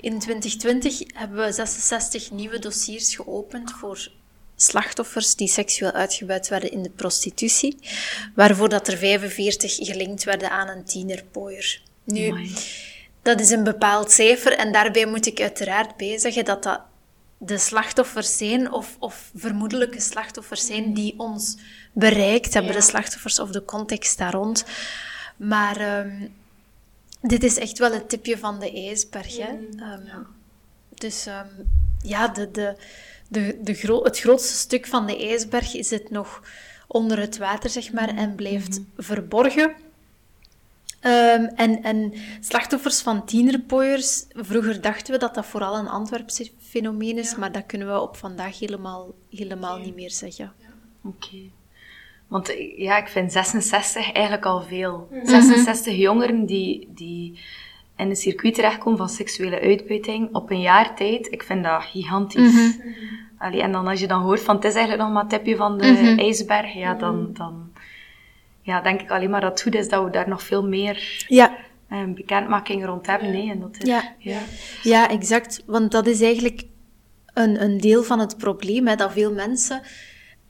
In 2020 hebben we 66 nieuwe dossiers geopend voor slachtoffers die seksueel uitgebuit werden in de prostitutie, waarvoor dat er 45 gelinkt werden aan een tienerpooier. Nu, dat is een bepaald cijfer en daarbij moet ik uiteraard bij zeggen dat dat de slachtoffers zijn of, of vermoedelijke slachtoffers zijn die ons bereikt hebben, Ja. de slachtoffers of de context daar rond. Maar ehm, dit is echt wel het tipje van de ijsberg. Hè? Ehm, Dus ehm, ja, de, de, de, de gro het grootste stuk van de ijsberg zit nog onder het water, zeg maar, en blijft verborgen. Ehm, en, en slachtoffers van tienerpooiers, vroeger dachten we dat dat vooral een Antwerpse fenomeen is, maar dat kunnen we op vandaag helemaal, helemaal niet meer zeggen. Oké. Want eh, ja, ik vind 66 eigenlijk al veel. 66 jongeren die, die in een circuit terechtkomen van seksuele uitbuiting op een jaar tijd, ik vind dat gigantisch. Allee, en dan als je dan hoort van het is eigenlijk nog maar het tipje van de ijsberg, ja, dan, dan ja, denk ik alleen maar dat het goed is dat we daar nog veel meer Ja, eh, bekendmaking rond hebben. Nee, en dat er, Ja. ja. Ja, exact. Want dat is eigenlijk een, een deel van het probleem, hè, dat veel mensen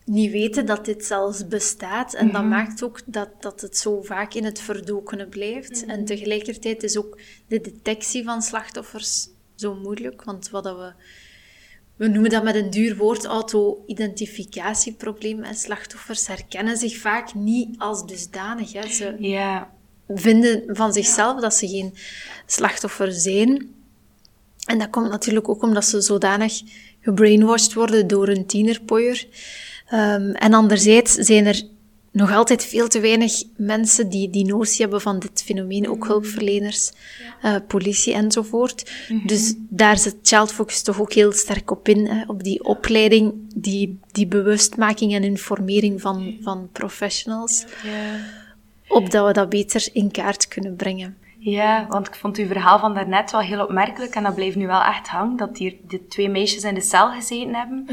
niet weten dat dit zelfs bestaat. En dat maakt ook dat, dat het zo vaak in het verdokene blijft. En tegelijkertijd is ook de detectie van slachtoffers zo moeilijk. Want wat dat we... We noemen dat met een duur woord auto-identificatieprobleem. En slachtoffers herkennen zich vaak niet als dusdanig. Hè. Ze, ja. vinden van zichzelf dat ze geen slachtoffer zijn. En dat komt natuurlijk ook omdat ze zodanig gebrainwashed worden door een tienerpooier. Ehm, en anderzijds zijn er nog altijd veel te weinig mensen die die notie hebben van dit fenomeen, ook hulpverleners, eh, politie enzovoort. Dus daar zit Child Focus toch ook heel sterk op in, hè, op die opleiding, die, die bewustmaking en informering van, van professionals ja. opdat we dat beter in kaart kunnen brengen. Ja, want ik vond uw verhaal van daarnet wel heel opmerkelijk en dat blijft nu wel echt hangen, dat hier de twee meisjes in de cel gezeten hebben.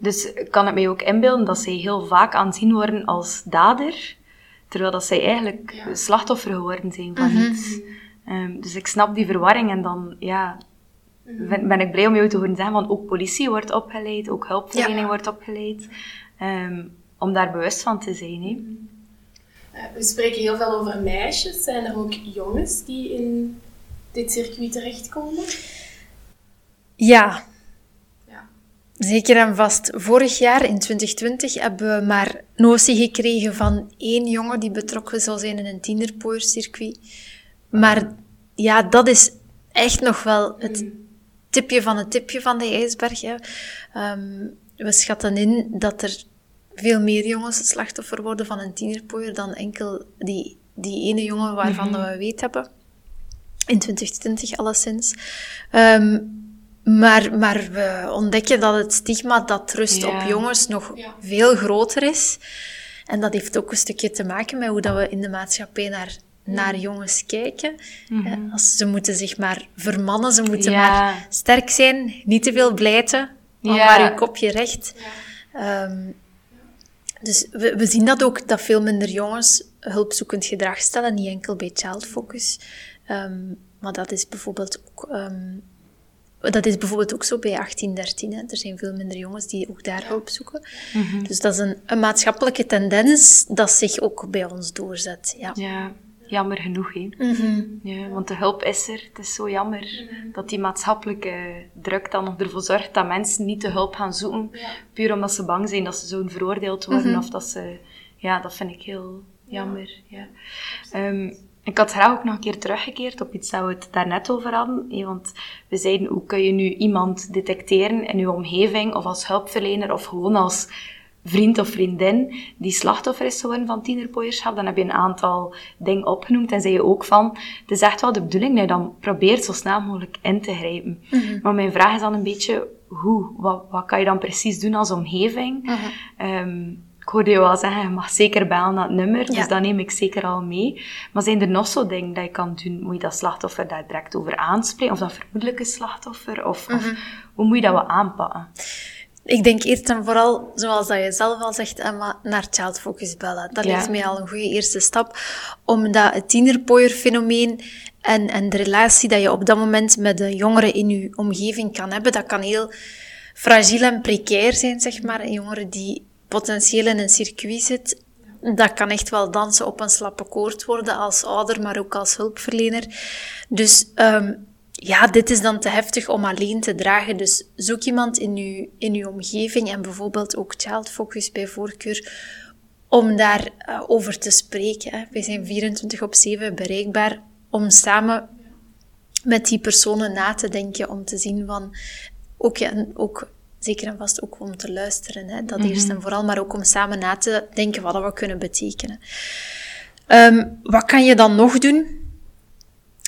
Dus ik kan het mij ook inbeelden dat zij heel vaak aanzien worden als dader, terwijl dat zij eigenlijk Ja. slachtoffer geworden zijn van iets. Ehm, dus ik snap die verwarring en dan, ja, ben, ben ik blij om jou te horen zeggen, want ook politie wordt opgeleid, ook hulpverlening Ja. wordt opgeleid, ehm, om daar bewust van te zijn. Hè. Eh, We spreken heel veel over meisjes. Zijn er ook jongens die in dit circuit terechtkomen? Ja, Ja. zeker en vast. Vorig jaar, in 2020, hebben we maar notie gekregen van één jongen die betrokken zou zijn in een tienerpooiercircuit. Maar ja, dat is echt nog wel het tipje van het tipje van de ijsberg. Hè. Ehm, we schatten in dat er veel meer jongens slachtoffer worden van een tienerpooier dan enkel die, die ene jongen waarvan dat we weet hebben. In 2020 alleszins. Ehm, maar, maar we ontdekken dat het stigma dat rust Ja. op jongens nog Ja. veel groter is. En dat heeft ook een stukje te maken met hoe dat we in de maatschappij naar naar jongens kijken. Eh, Als ze moeten zich maar vermannen, ze moeten Ja. maar sterk zijn, niet te veel blijten, Ja. maar je kopje recht. Ehm, dus we, we zien dat ook, dat veel minder jongens hulpzoekend gedrag stellen, niet enkel bij Child Focus. Ehm, maar dat is bijvoorbeeld ook... ehm, dat is bijvoorbeeld ook zo bij 1813. Hè. Er zijn veel minder jongens die ook daar hulp zoeken. Dus dat is een, een maatschappelijke tendens dat zich ook bij ons doorzet. Ja. Ja, jammer genoeg, hè. Ja, want de hulp is er. Het is zo jammer dat die maatschappelijke druk dan nog ervoor zorgt dat mensen niet de hulp gaan zoeken, puur omdat ze bang zijn dat ze zouden veroordeeld worden of dat ze... Ja, dat vind ik heel jammer, ja. Ehm, ik had graag ook nog een keer teruggekeerd op iets dat we het daarnet over hadden. Want we zeiden, hoe kun je nu iemand detecteren in je omgeving, of als hulpverlener, of gewoon als vriend of vriendin die slachtoffer is geworden van tienerpooierschap, dan heb je een aantal dingen opgenoemd en zei je ook van, het is echt wel de bedoeling dat je dan probeert zo snel mogelijk in te grijpen. Maar mijn vraag is dan een beetje, hoe? Wat, wat kan je dan precies doen als omgeving? Ehm, ik hoorde je wel zeggen, je mag zeker bellen naar het nummer, dus Ja. dat neem ik zeker al mee. Maar zijn er nog zo dingen dat je kan doen? Moet je dat slachtoffer daar direct over aanspreken? Of dat vermoedelijke slachtoffer? Of, of hoe moet je dat wel aanpakken? Ik denk eerst en vooral, zoals dat je zelf al zegt, Emma, naar Child Focus bellen. Dat Ja. lijkt mij al een goede eerste stap, omdat het tienerpooierfenomeen en, en de relatie dat je op dat moment met de jongeren in je omgeving kan hebben, dat kan heel fragiel en precair zijn, zeg maar. Een jongere die potentieel in een circuit zit, dat kan echt wel dansen op een slappe koord worden als ouder, maar ook als hulpverlener. Dus ehm, ja, dit is dan te heftig om alleen te dragen. Dus zoek iemand in uw, in uw omgeving en bijvoorbeeld ook Child Focus bij voorkeur om daar eh, over te spreken. Hè. Wij zijn 24 op 7 bereikbaar om samen met die personen na te denken, om te zien van, ook, en ook zeker en vast ook om te luisteren, hè, dat eerst en vooral, maar ook om samen na te denken wat we kunnen betekenen. Ehm, wat kan je dan nog doen?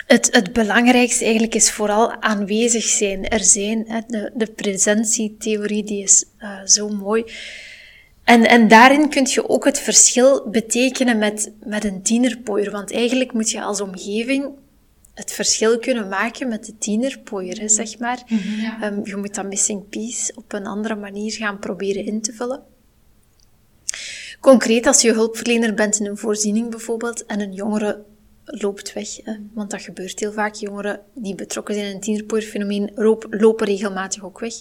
Het, het belangrijkste eigenlijk is vooral aanwezig zijn. Er zijn, hè, de, de presentietheorie die is eh, zo mooi. En, en daarin kun je ook het verschil betekenen met, met een tienerpooier. Want eigenlijk moet je als omgeving het verschil kunnen maken met de tienerpooier, hè, zeg maar. Ehm, je moet dat missing piece op een andere manier gaan proberen in te vullen. Concreet, als je hulpverlener bent in een voorziening bijvoorbeeld en een jongere loopt weg, hè, want dat gebeurt heel vaak. Jongeren die betrokken zijn in een tienerpooierfenomeen loop- lopen regelmatig ook weg.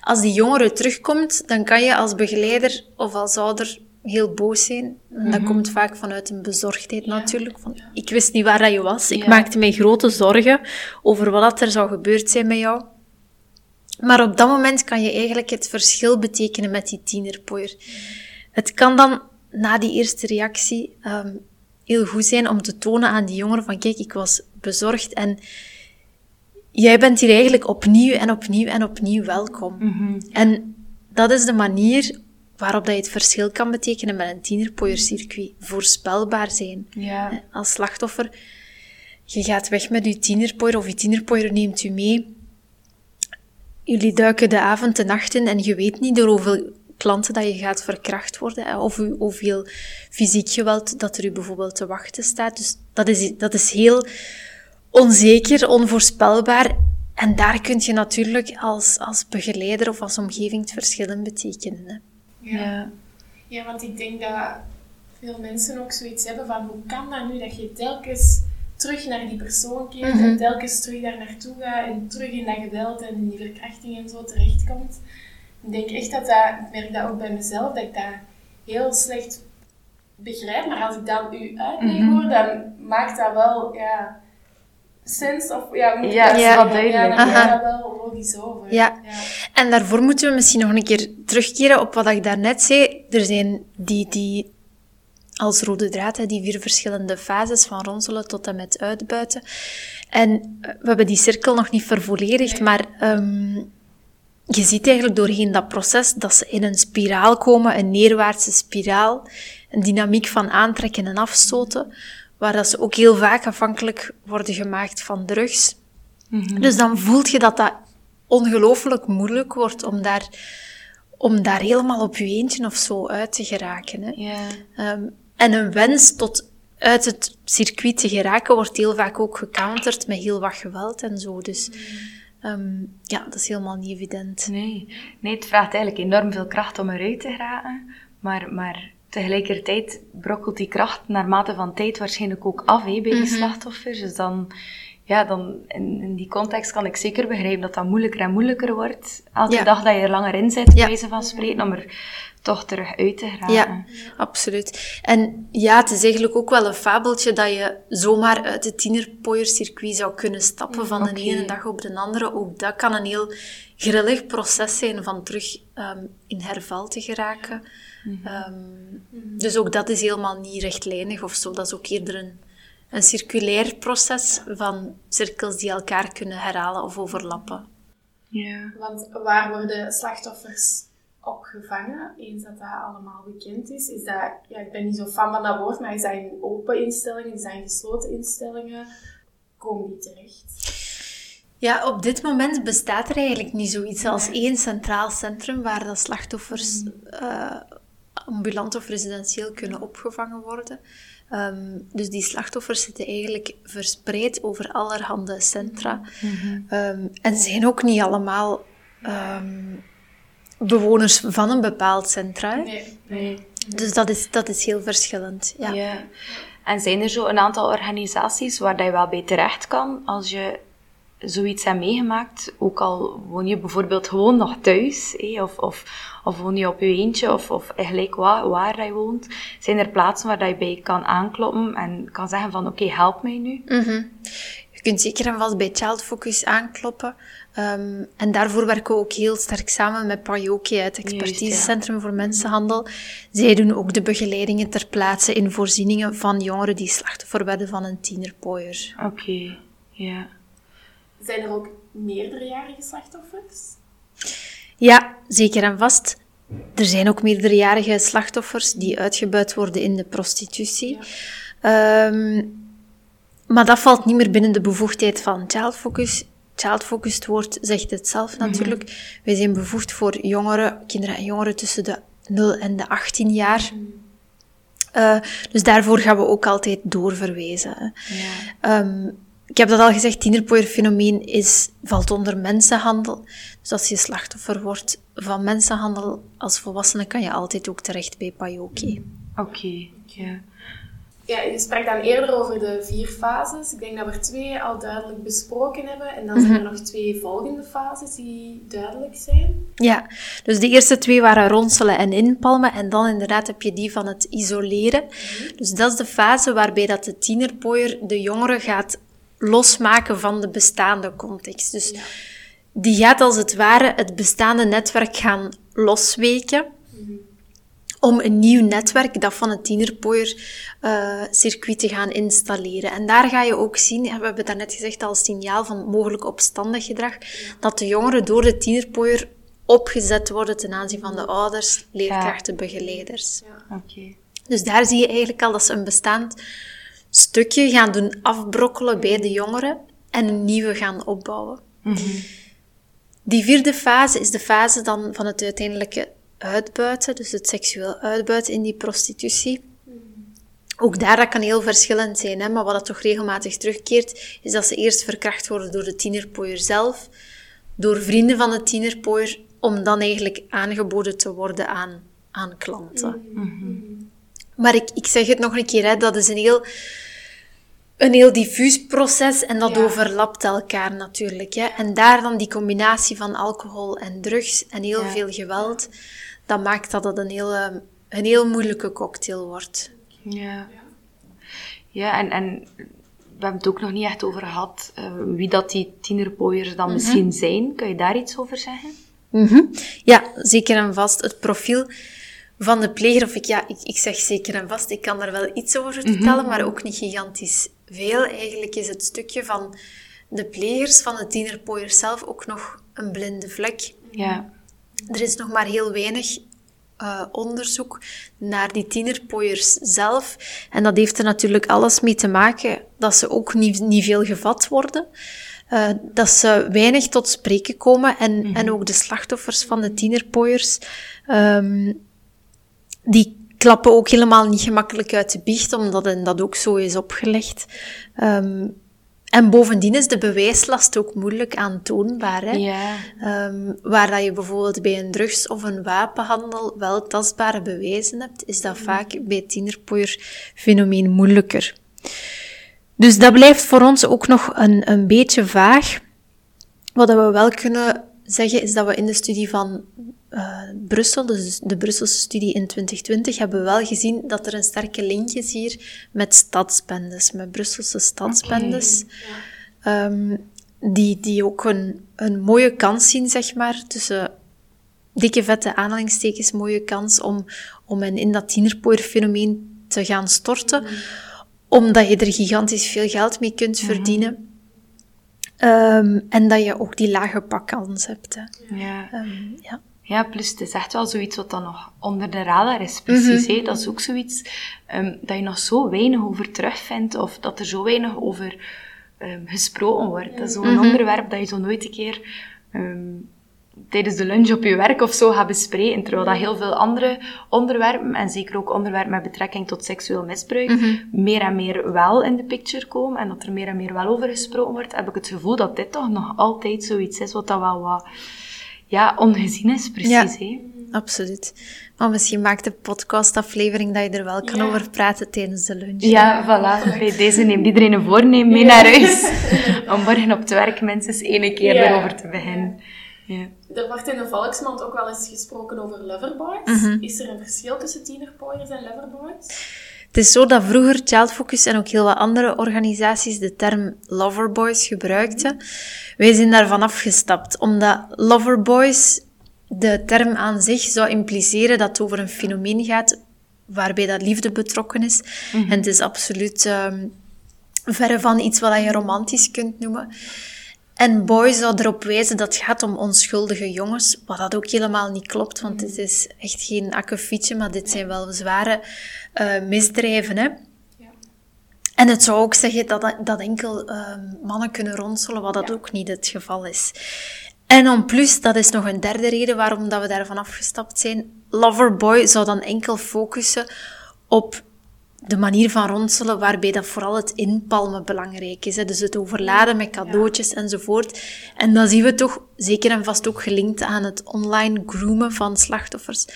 Als die jongere terugkomt, dan kan je als begeleider of als ouder heel boos zijn. En dat komt vaak vanuit een bezorgdheid natuurlijk. Van, ik wist niet waar dat je was. Ik Ja. maakte mij grote zorgen over wat er zou gebeurd zijn met jou. Maar op dat moment kan je eigenlijk het verschil betekenen met die tienerpooier. Het kan dan na die eerste reactie ehm, heel goed zijn om te tonen aan die jongeren van kijk, ik was bezorgd en jij bent hier eigenlijk opnieuw en opnieuw en opnieuw welkom. En dat is de manier waarop dat je het verschil kan betekenen met een tienerpooiercircuit. Voorspelbaar zijn. Ja. Als slachtoffer, je gaat weg met je tienerpooier of je tienerpooier neemt u mee. Jullie duiken de avond de nacht in en je weet niet door hoeveel klanten dat je gaat verkracht worden, of u- hoeveel fysiek geweld dat er u bijvoorbeeld te wachten staat. Dus dat is, dat is heel onzeker, onvoorspelbaar. En daar kun je natuurlijk als, als begeleider of als omgeving het verschil in betekenen. Hè. Ja. Ja, want ik denk dat veel mensen ook zoiets hebben van hoe kan dat nu dat je telkens terug naar die persoon keert en telkens terug daar naartoe gaat en terug in dat geweld en in die verkrachting en zo terechtkomt. Ik denk echt dat dat, ik merk dat ook bij mezelf, dat ik dat heel slecht begrijp, maar als ik dan u uitleg hoor, dan maakt dat wel, ja, sens of, ja, moet Ja, dat ja, zeggen? duidelijk. Ja, Aha. dat wel logisch over. Ja. En daarvoor moeten we misschien nog een keer terugkeren op wat ik daarnet zei. Er zijn die, die als rode draad, hè, die vier verschillende fases van ronselen tot en met uitbuiten. En eh, we hebben die cirkel nog niet vervolledigd, maar ehm, je ziet eigenlijk doorheen dat proces dat ze in een spiraal komen, een neerwaartse spiraal, een dynamiek van aantrekken en afstoten, waar dat ze ook heel vaak afhankelijk worden gemaakt van drugs. Dus dan voelt je dat dat ongelooflijk moeilijk wordt om daar, om daar helemaal op je eentje of zo uit te geraken. Hè. Ehm, en een wens tot uit het circuit te geraken wordt heel vaak ook gecounterd met heel wat geweld en zo. Dus ehm, ja, dat is helemaal niet evident. Nee. nee, het vraagt eigenlijk enorm veel kracht om eruit te geraken. Maar, maar tegelijkertijd brokkelt die kracht naarmate van tijd waarschijnlijk ook af bij die slachtoffers. Dus dan, ja, dan in, in die context kan ik zeker begrijpen dat dat moeilijker en moeilijker wordt. Elke Ja. dag dat je er langer in zit, bij Ja. wijze van spreken, om er toch terug uit te geraken. Ja, absoluut. En ja, het is eigenlijk ook wel een fabeltje dat je zomaar uit het tienerpooiercircuit zou kunnen stappen van de ene dag op de andere. Ook dat kan een heel grillig proces zijn van terug ehm, in herval te geraken. Ehm, Dus ook dat is helemaal niet rechtlijnig of zo. Dat is ook eerder een, een circulair proces van cirkels die elkaar kunnen herhalen of overlappen. Ja. Want waar worden slachtoffers opgevangen, eens dat dat allemaal bekend is? Is dat, ja, ik ben niet zo fan van dat woord, maar is dat in open instellingen, in gesloten instellingen? Komen die terecht? Ja, op dit moment bestaat er eigenlijk niet zoiets als één centraal centrum waar dat slachtoffers eh, ambulant of residentieel kunnen opgevangen worden. Ehm, dus die slachtoffers zitten eigenlijk verspreid over allerhande centra. Ehm, en zijn ook niet allemaal ehm, bewoners van een bepaald centra. hè. Nee, nee. Dus dat is, dat is heel verschillend. Ja. Ja. En zijn er zo een aantal organisaties waar dat je wel bij terecht kan als je zoiets hebt meegemaakt? Ook al woon je bijvoorbeeld gewoon nog thuis, hé, of, of, of woon je op je eentje, of, of gelijk waar, waar dat je woont. Zijn er plaatsen waar dat je bij kan aankloppen en kan zeggen van oké, help mij nu? Mhm. Je kunt zeker en vast bij Child Focus aankloppen. Ehm, en daarvoor werken we ook heel sterk samen met Pajoki, het expertisecentrum voor mensenhandel. Zij doen ook de begeleidingen ter plaatse in voorzieningen van jongeren die slachtoffer werden van een tienerpooier. Oké, ja. Zijn er ook meerderjarige slachtoffers? Ja, zeker en vast. Er zijn ook meerderjarige slachtoffers die uitgebuit worden in de prostitutie. Ehm, maar dat valt niet meer binnen de bevoegdheid van Child Focus. Child Focused woord zegt het zelf natuurlijk. Wij zijn bevoegd voor jongeren, kinderen en jongeren tussen de 0 en de 18 jaar. Eh, dus daarvoor gaan we ook altijd doorverwijzen. hè. ja. Ehm, ik heb dat al gezegd, tienerpooierfenomeen is, valt onder mensenhandel. Dus als je slachtoffer wordt van mensenhandel als volwassene, kan je altijd ook terecht bij Pajoki. Oké, ja. Ja, je sprak dan eerder over de vier fases. Ik denk dat we er twee al duidelijk besproken hebben. En dan zijn er nog twee volgende fases die duidelijk zijn. Ja, dus de eerste twee waren ronselen en inpalmen. En dan inderdaad heb je die van het isoleren. Dus dat is de fase waarbij dat de tienerpooier de jongere gaat losmaken van de bestaande context. Dus die gaat als het ware het bestaande netwerk gaan losweken. Om een nieuw netwerk, dat van het tienerpooier eh, circuit te gaan installeren. En daar ga je ook zien, ja, we hebben het net gezegd als signaal van mogelijk opstandig gedrag, dat de jongeren door de tienerpooier opgezet worden ten aanzien van de ouders, leerkrachten, begeleiders. Oké. Dus daar zie je eigenlijk al dat ze een bestaand stukje gaan doen afbrokkelen bij de jongeren en een nieuwe gaan opbouwen. Die vierde fase is de fase dan van het uiteindelijke uitbuiten, dus het seksueel uitbuiten in die prostitutie. Ook daar, dat kan heel verschillend zijn, hè, maar wat dat toch regelmatig terugkeert, is dat ze eerst verkracht worden door de tienerpooier zelf, door vrienden van de tienerpooier, om dan eigenlijk aangeboden te worden aan, aan klanten. Maar ik, ik zeg het nog een keer, hè, dat is een heel, een heel diffuus proces en dat Ja. overlapt elkaar natuurlijk. Hè. En daar dan die combinatie van alcohol en drugs en heel Ja. veel geweld, dat maakt dat het een heel, eh, een heel moeilijke cocktail wordt. Ja. Ja, en, en we hebben het ook nog niet echt over gehad eh, wie dat die tienerpooiers dan misschien zijn. Kun je daar iets over zeggen? Mhm. Ja, zeker en vast. Het profiel van de pleger, of ik, ja, ik, ik zeg zeker en vast, ik kan daar wel iets over vertellen, maar ook niet gigantisch veel. Eigenlijk is het stukje van de plegers, van de tienerpooiers zelf, ook nog een blinde vlek. Ja. Er is nog maar heel weinig eh, onderzoek naar die tienerpooiers zelf. En dat heeft er natuurlijk alles mee te maken dat ze ook niet, niet veel gevat worden. Eh, dat ze weinig tot spreken komen. En, en ook de slachtoffers van de tienerpooiers, ehm, die klappen ook helemaal niet gemakkelijk uit de biecht, omdat hen dat ook zo is opgelegd. Ehm, en bovendien is de bewijslast ook moeilijk aantoonbaar. Hè? Ja. Ehm, waar dat je bijvoorbeeld bij een drugs- of een wapenhandel wel tastbare bewijzen hebt, is dat vaak bij het tienerpooier-fenomeen moeilijker. Dus dat blijft voor ons ook nog een, een beetje vaag. Wat we wel kunnen zeggen, is dat we in de studie van uh, Brussel, dus de Brusselse studie in 2020, hebben we wel gezien dat er een sterke link is hier met stadsbendes, met Brusselse stadsbendes. Okay, um, die, die ook een, een mooie kans zien, zeg maar, tussen dikke vette aanhalingstekens, mooie kans om, om hen in dat tienerpooierfenomeen te gaan storten, mm. omdat je er gigantisch veel geld mee kunt mm. verdienen. Um, en dat je ook die lage pakkans hebt. Hè. Ja. Um, ja. Ja, plus het is echt wel zoiets wat dan nog onder de radar is, precies. Hè? Dat is ook zoiets um, dat je nog zo weinig over terugvindt, of dat er zo weinig over um, gesproken wordt. Dat is zo'n Mhm. onderwerp dat je zo nooit een keer um, tijdens de lunch op je werk of zo gaat bespreken, terwijl dat heel veel andere onderwerpen, en zeker ook onderwerpen met betrekking tot seksueel misbruik, Mhm. meer en meer wel in de picture komen, en dat er meer en meer wel over gesproken wordt, heb ik het gevoel dat dit toch nog altijd zoiets is wat dat wel wat ja, ongezien is, precies. Ja. hè. Absoluut. Maar misschien maakt de podcastaflevering dat je er wel kan Ja. over praten tijdens de lunch. Ja, voilà. Bij deze neemt iedereen een voornemen mee naar huis. Om morgen op het werk minstens één keer Ja. erover te beginnen. Ja. Er wordt in de volksmond ook wel eens gesproken over loverboys. Mhm. Is er een verschil tussen tienerpooiers en loverboys? Het is zo dat vroeger Child Focus en ook heel wat andere organisaties de term loverboys gebruikten. Wij zijn daarvan afgestapt, omdat loverboys, de term aan zich, zou impliceren dat het over een fenomeen gaat waarbij dat liefde betrokken is. En het is absoluut ehm, verre van iets wat je romantisch kunt noemen. En boy zou erop wijzen dat het gaat om onschuldige jongens, wat dat ook helemaal niet klopt, want dit is echt geen akkefietje, maar dit zijn wel zware eh, misdrijven. Hè? En het zou ook zeggen dat, dat enkel ehm, mannen kunnen ronselen, wat dat ook niet het geval is. En om plus, dat is nog een derde reden waarom dat we daarvan afgestapt zijn. Loverboy zou dan enkel focussen op de manier van ronselen waarbij dat vooral het inpalmen belangrijk is. Hè. Dus het overladen met cadeautjes enzovoort. En dan zien we toch, zeker en vast ook gelinkt aan het online groomen van slachtoffers,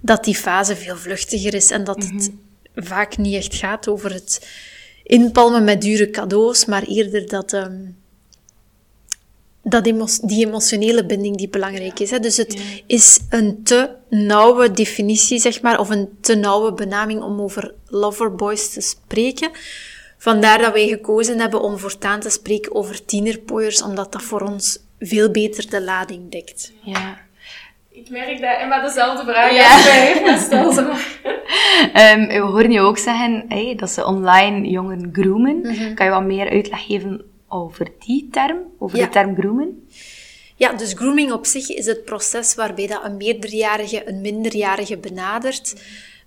dat die fase veel vluchtiger is en dat het vaak niet echt gaat over het inpalmen met dure cadeaus, maar eerder dat... ehm, dat emo die emotionele binding die belangrijk is. Hè. Dus het is een te nauwe definitie, zeg maar, of een te nauwe benaming om over loverboys te spreken. Vandaar dat wij gekozen hebben om voortaan te spreken over tienerpooiers, omdat dat voor ons veel beter de lading dekt. Ja. Ik merk dat Emma dezelfde vraag Ja. heeft, maar stel ze maar. Ehm, we hoorden je ook zeggen hey, dat ze online jongeren groomen. Mhm. Kan je wat meer uitleg geven over die term? Over Ja. de term groomen? Ja, dus grooming op zich is het proces waarbij dat een meerderjarige een minderjarige benadert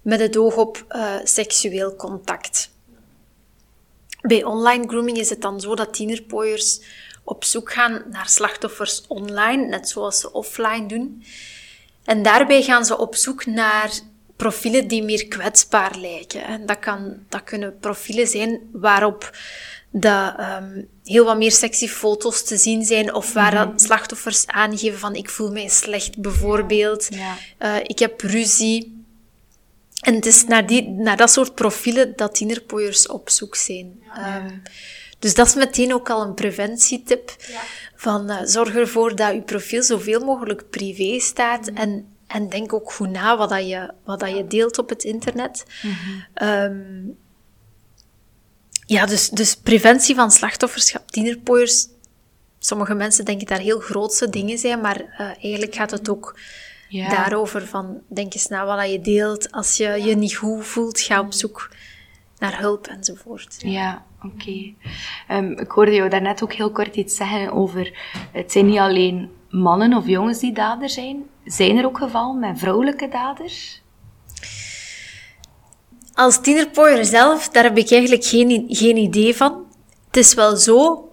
met het oog op eh, seksueel contact. Bij online grooming is het dan zo dat tienerpooiers op zoek gaan naar slachtoffers online, net zoals ze offline doen. En daarbij gaan ze op zoek naar profielen die meer kwetsbaar lijken. En dat, kan, dat kunnen profielen zijn waarop dat, ehm, heel wat meer sexy foto's te zien zijn, of waar dat slachtoffers aangeven van ik voel mij slecht, bijvoorbeeld. Ja. Eh, ik heb ruzie. En het is naar, die, naar dat soort profielen dat tienerpooiers op zoek zijn. Ehm, dus dat is meteen ook al een preventietip. Van, eh, zorg ervoor dat je profiel zoveel mogelijk privé staat. En, en denk ook goed na wat, dat je, wat dat je deelt op het internet. Ehm, ja, dus, dus preventie van slachtofferschap, tienerpooiers. Sommige mensen denken daar heel grootse dingen zijn, maar eh, eigenlijk gaat het ook Ja. daarover van denk eens na wat je deelt. Als je je niet goed voelt, ga op zoek naar hulp enzovoort. Ja, oké. Ehm, ik hoorde jou daarnet ook heel kort iets zeggen over... Het zijn niet alleen mannen of jongens die dader zijn. Zijn er ook gevallen met vrouwelijke daders? Als tienerpooier zelf, daar heb ik eigenlijk geen, geen idee van. Het is wel zo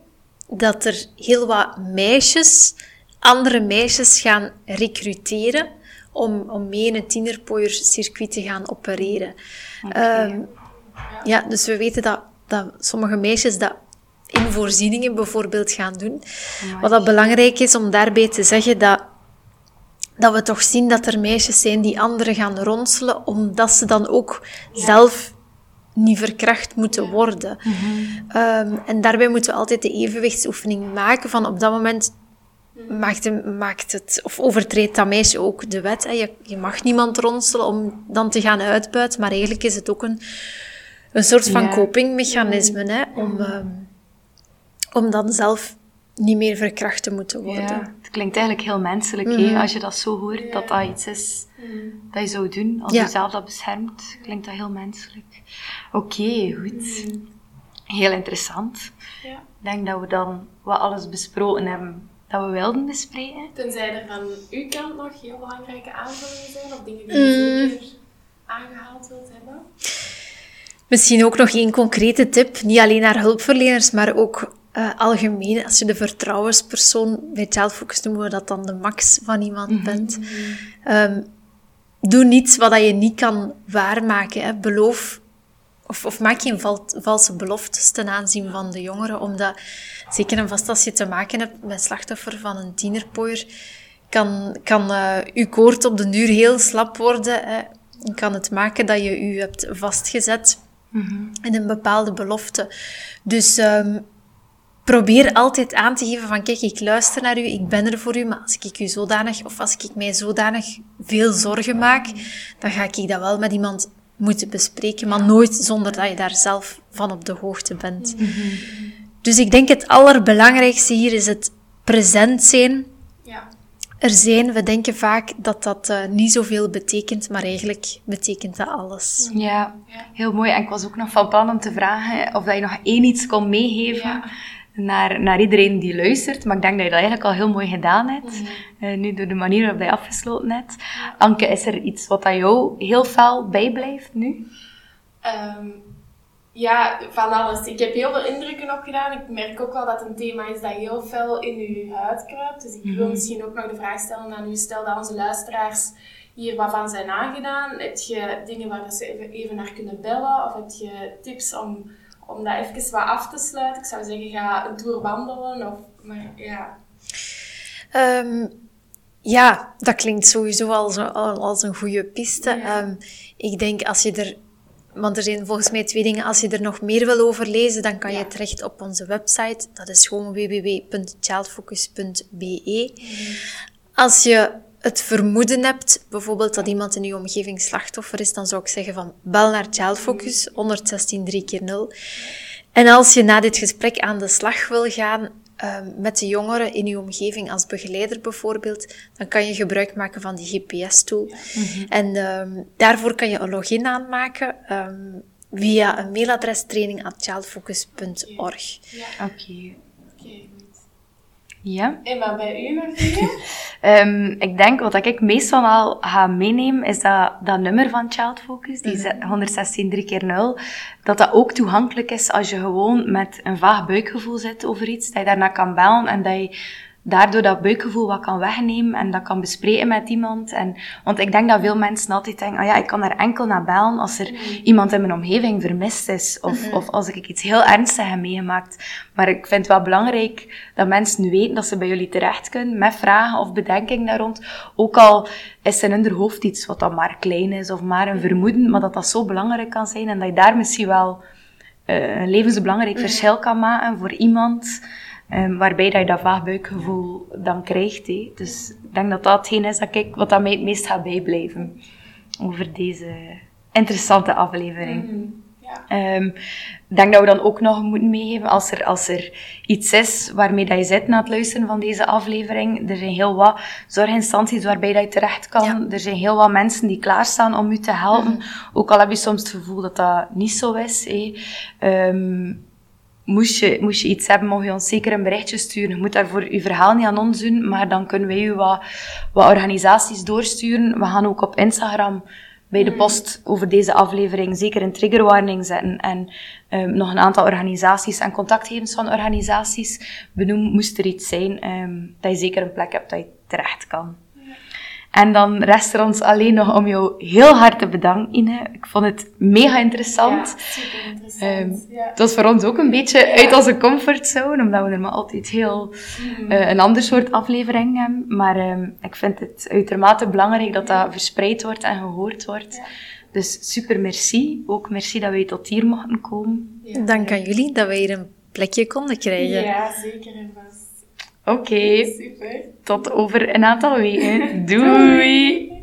dat er heel wat meisjes andere meisjes gaan recruteren om, om mee in het tienerpooiercircuit te gaan opereren. Ehm, ja, dus we weten dat, dat sommige meisjes dat in voorzieningen bijvoorbeeld gaan doen. Wat dat belangrijk is om daarbij te zeggen dat, dat we toch zien dat er meisjes zijn die anderen gaan ronselen, omdat ze dan ook zelf niet verkracht moeten worden. Ehm, en daarbij moeten we altijd de evenwichtsoefening maken van op dat moment maakt, maakt het, of overtreedt dat meisje ook de wet. Hè. Je, je mag niemand ronselen om dan te gaan uitbuiten, maar eigenlijk is het ook een, een soort van copingmechanisme hè, om, ehm, om dan zelf niet meer verkracht te moeten worden. Ja, het klinkt eigenlijk heel menselijk, hè, als je dat zo hoort, dat dat iets is dat je zou doen als je zelf dat beschermt. Klinkt dat heel menselijk. Oké, goed. Heel interessant. Ja. Ik denk dat we dan wat alles besproken hebben dat we wilden bespreken. Tenzij er van uw kant nog heel belangrijke aanvullingen zijn of dingen die je mm. zeker aangehaald wilt hebben. Misschien ook nog één concrete tip, niet alleen naar hulpverleners, maar ook uh, algemeen. Als je de vertrouwenspersoon, bij Childfocus noemen we dat dan de max van iemand mhm. bent. Um, doe niets wat je niet kan waarmaken. Hè. Beloof of, of maak geen valse beloftes ten aanzien van de jongeren, omdat zeker en vast als je te maken hebt met slachtoffer van een tienerpooier, kan, kan uh, uw koord op de duur heel slap worden. Hè. Kan het maken dat je u hebt vastgezet mm in een bepaalde belofte. Dus um, probeer altijd aan te geven van kijk, ik luister naar u, ik ben er voor u, maar als ik u zodanig, of als ik mij zodanig veel zorgen maak, dan ga ik dat wel met iemand moeten bespreken, maar nooit zonder dat je daar zelf van op de hoogte bent. Mhm. Dus ik denk het allerbelangrijkste hier is het present zijn. Ja. Er zijn, we denken vaak dat dat uh, niet zoveel betekent, maar eigenlijk betekent dat alles. Ja, heel mooi. En ik was ook nog van plan om te vragen of dat je nog één iets kon meegeven naar, naar iedereen die luistert. Maar ik denk dat je dat eigenlijk al heel mooi gedaan hebt. Mhm. Eh, nu door de manier waarop je afgesloten hebt. Anke, is er iets wat aan jou heel fel bijblijft nu? Ehm, ja, van alles. Ik heb heel veel indrukken opgedaan. Ik merk ook wel dat het een thema is dat heel veel in uw huid kruipt. Dus ik wil mhm. misschien ook nog de vraag stellen aan u. Stel dat onze luisteraars hier wat van zijn aangedaan. Heb je dingen waar ze even, even naar kunnen bellen? Of heb je tips om om dat even wat af te sluiten, ik zou zeggen, ga een tour wandelen. Of, maar ja. Um, ja, dat klinkt sowieso als een, als een goede piste. Ehm, ik denk als je er want er zijn volgens mij twee dingen. Als je er nog meer wil over lezen, dan kan je terecht op onze website. Dat is gewoon www.childfocus.be. Mhm. Als je het vermoeden hebt, bijvoorbeeld dat iemand in je omgeving slachtoffer is, dan zou ik zeggen van bel naar Child Focus 116 3 keer 0. En als je na dit gesprek aan de slag wil gaan um, met de jongeren in je omgeving als begeleider bijvoorbeeld, dan kan je gebruik maken van die GPS-tool. Mm En um, daarvoor kan je een login aanmaken um, via een mailadres training@childfocus.org. Ja. Oké. Okay. Ja. En wat bij u um, Ik denk, wat ik meestal al ga meenemen, is dat, dat nummer van Child Focus, die mm 116 3 keer 0 dat dat ook toegankelijk is als je gewoon met een vaag buikgevoel zit over iets, dat je daarna kan bellen en dat je daardoor dat buikgevoel wat kan wegnemen en dat kan bespreken met iemand. En, want ik denk dat veel mensen altijd denken, ah ja, ik kan er enkel naar bellen als er mm. iemand in mijn omgeving vermist is. Of, mm-hmm. of als ik iets heel ernstigs heb meegemaakt. Maar ik vind het wel belangrijk dat mensen weten dat ze bij jullie terecht kunnen met vragen of bedenkingen daar rond. Ook al is er in hun hoofd iets wat dan maar klein is of maar een vermoeden, maar dat dat zo belangrijk kan zijn en dat je daar misschien wel uh, een levensbelangrijk mm. verschil kan maken voor iemand. Um, waarbij dat je dat vaag buikgevoel dan krijgt. Hé. Dus ik denk dat dat hetgeen is dat ik, wat dat mij het meest gaat bijblijven over deze interessante aflevering. Mm ja. um, ik denk dat we dan ook nog moeten meegeven, als er, als er iets is waarmee dat je zit na het luisteren van deze aflevering, er zijn heel wat zorginstanties waarbij dat je terecht kan. Er zijn heel wat mensen die klaarstaan om u te helpen. Mm Ook al heb je soms het gevoel dat dat niet zo is. Um, moest je, moest je iets hebben, mag je ons zeker een berichtje sturen. Je moet daarvoor je verhaal niet aan ons doen, maar dan kunnen wij je wat, wat organisaties doorsturen. We gaan ook op Instagram bij de mm. post over deze aflevering zeker een triggerwarning zetten en um, nog een aantal organisaties en contactgegevens van organisaties benoemen. Moest er iets zijn, um, dat je zeker een plek hebt dat je terecht kan. En dan rest er ons alleen nog om jou heel hard te bedanken, Ine. Ik vond het mega interessant. Ja, super interessant. Ehm, ja. Het was voor ons ook een beetje uit onze comfortzone, omdat we er maar altijd heel Mhm. eh, een ander soort aflevering hebben. Maar ehm, ik vind het uitermate belangrijk dat dat verspreid wordt en gehoord wordt. Dus super merci. Ook merci dat wij tot hier mochten komen. Ja. Dank aan jullie dat wij hier een plekje konden krijgen. Ja, zeker en vast. Oké, Super. tot over een aantal weken. Doei.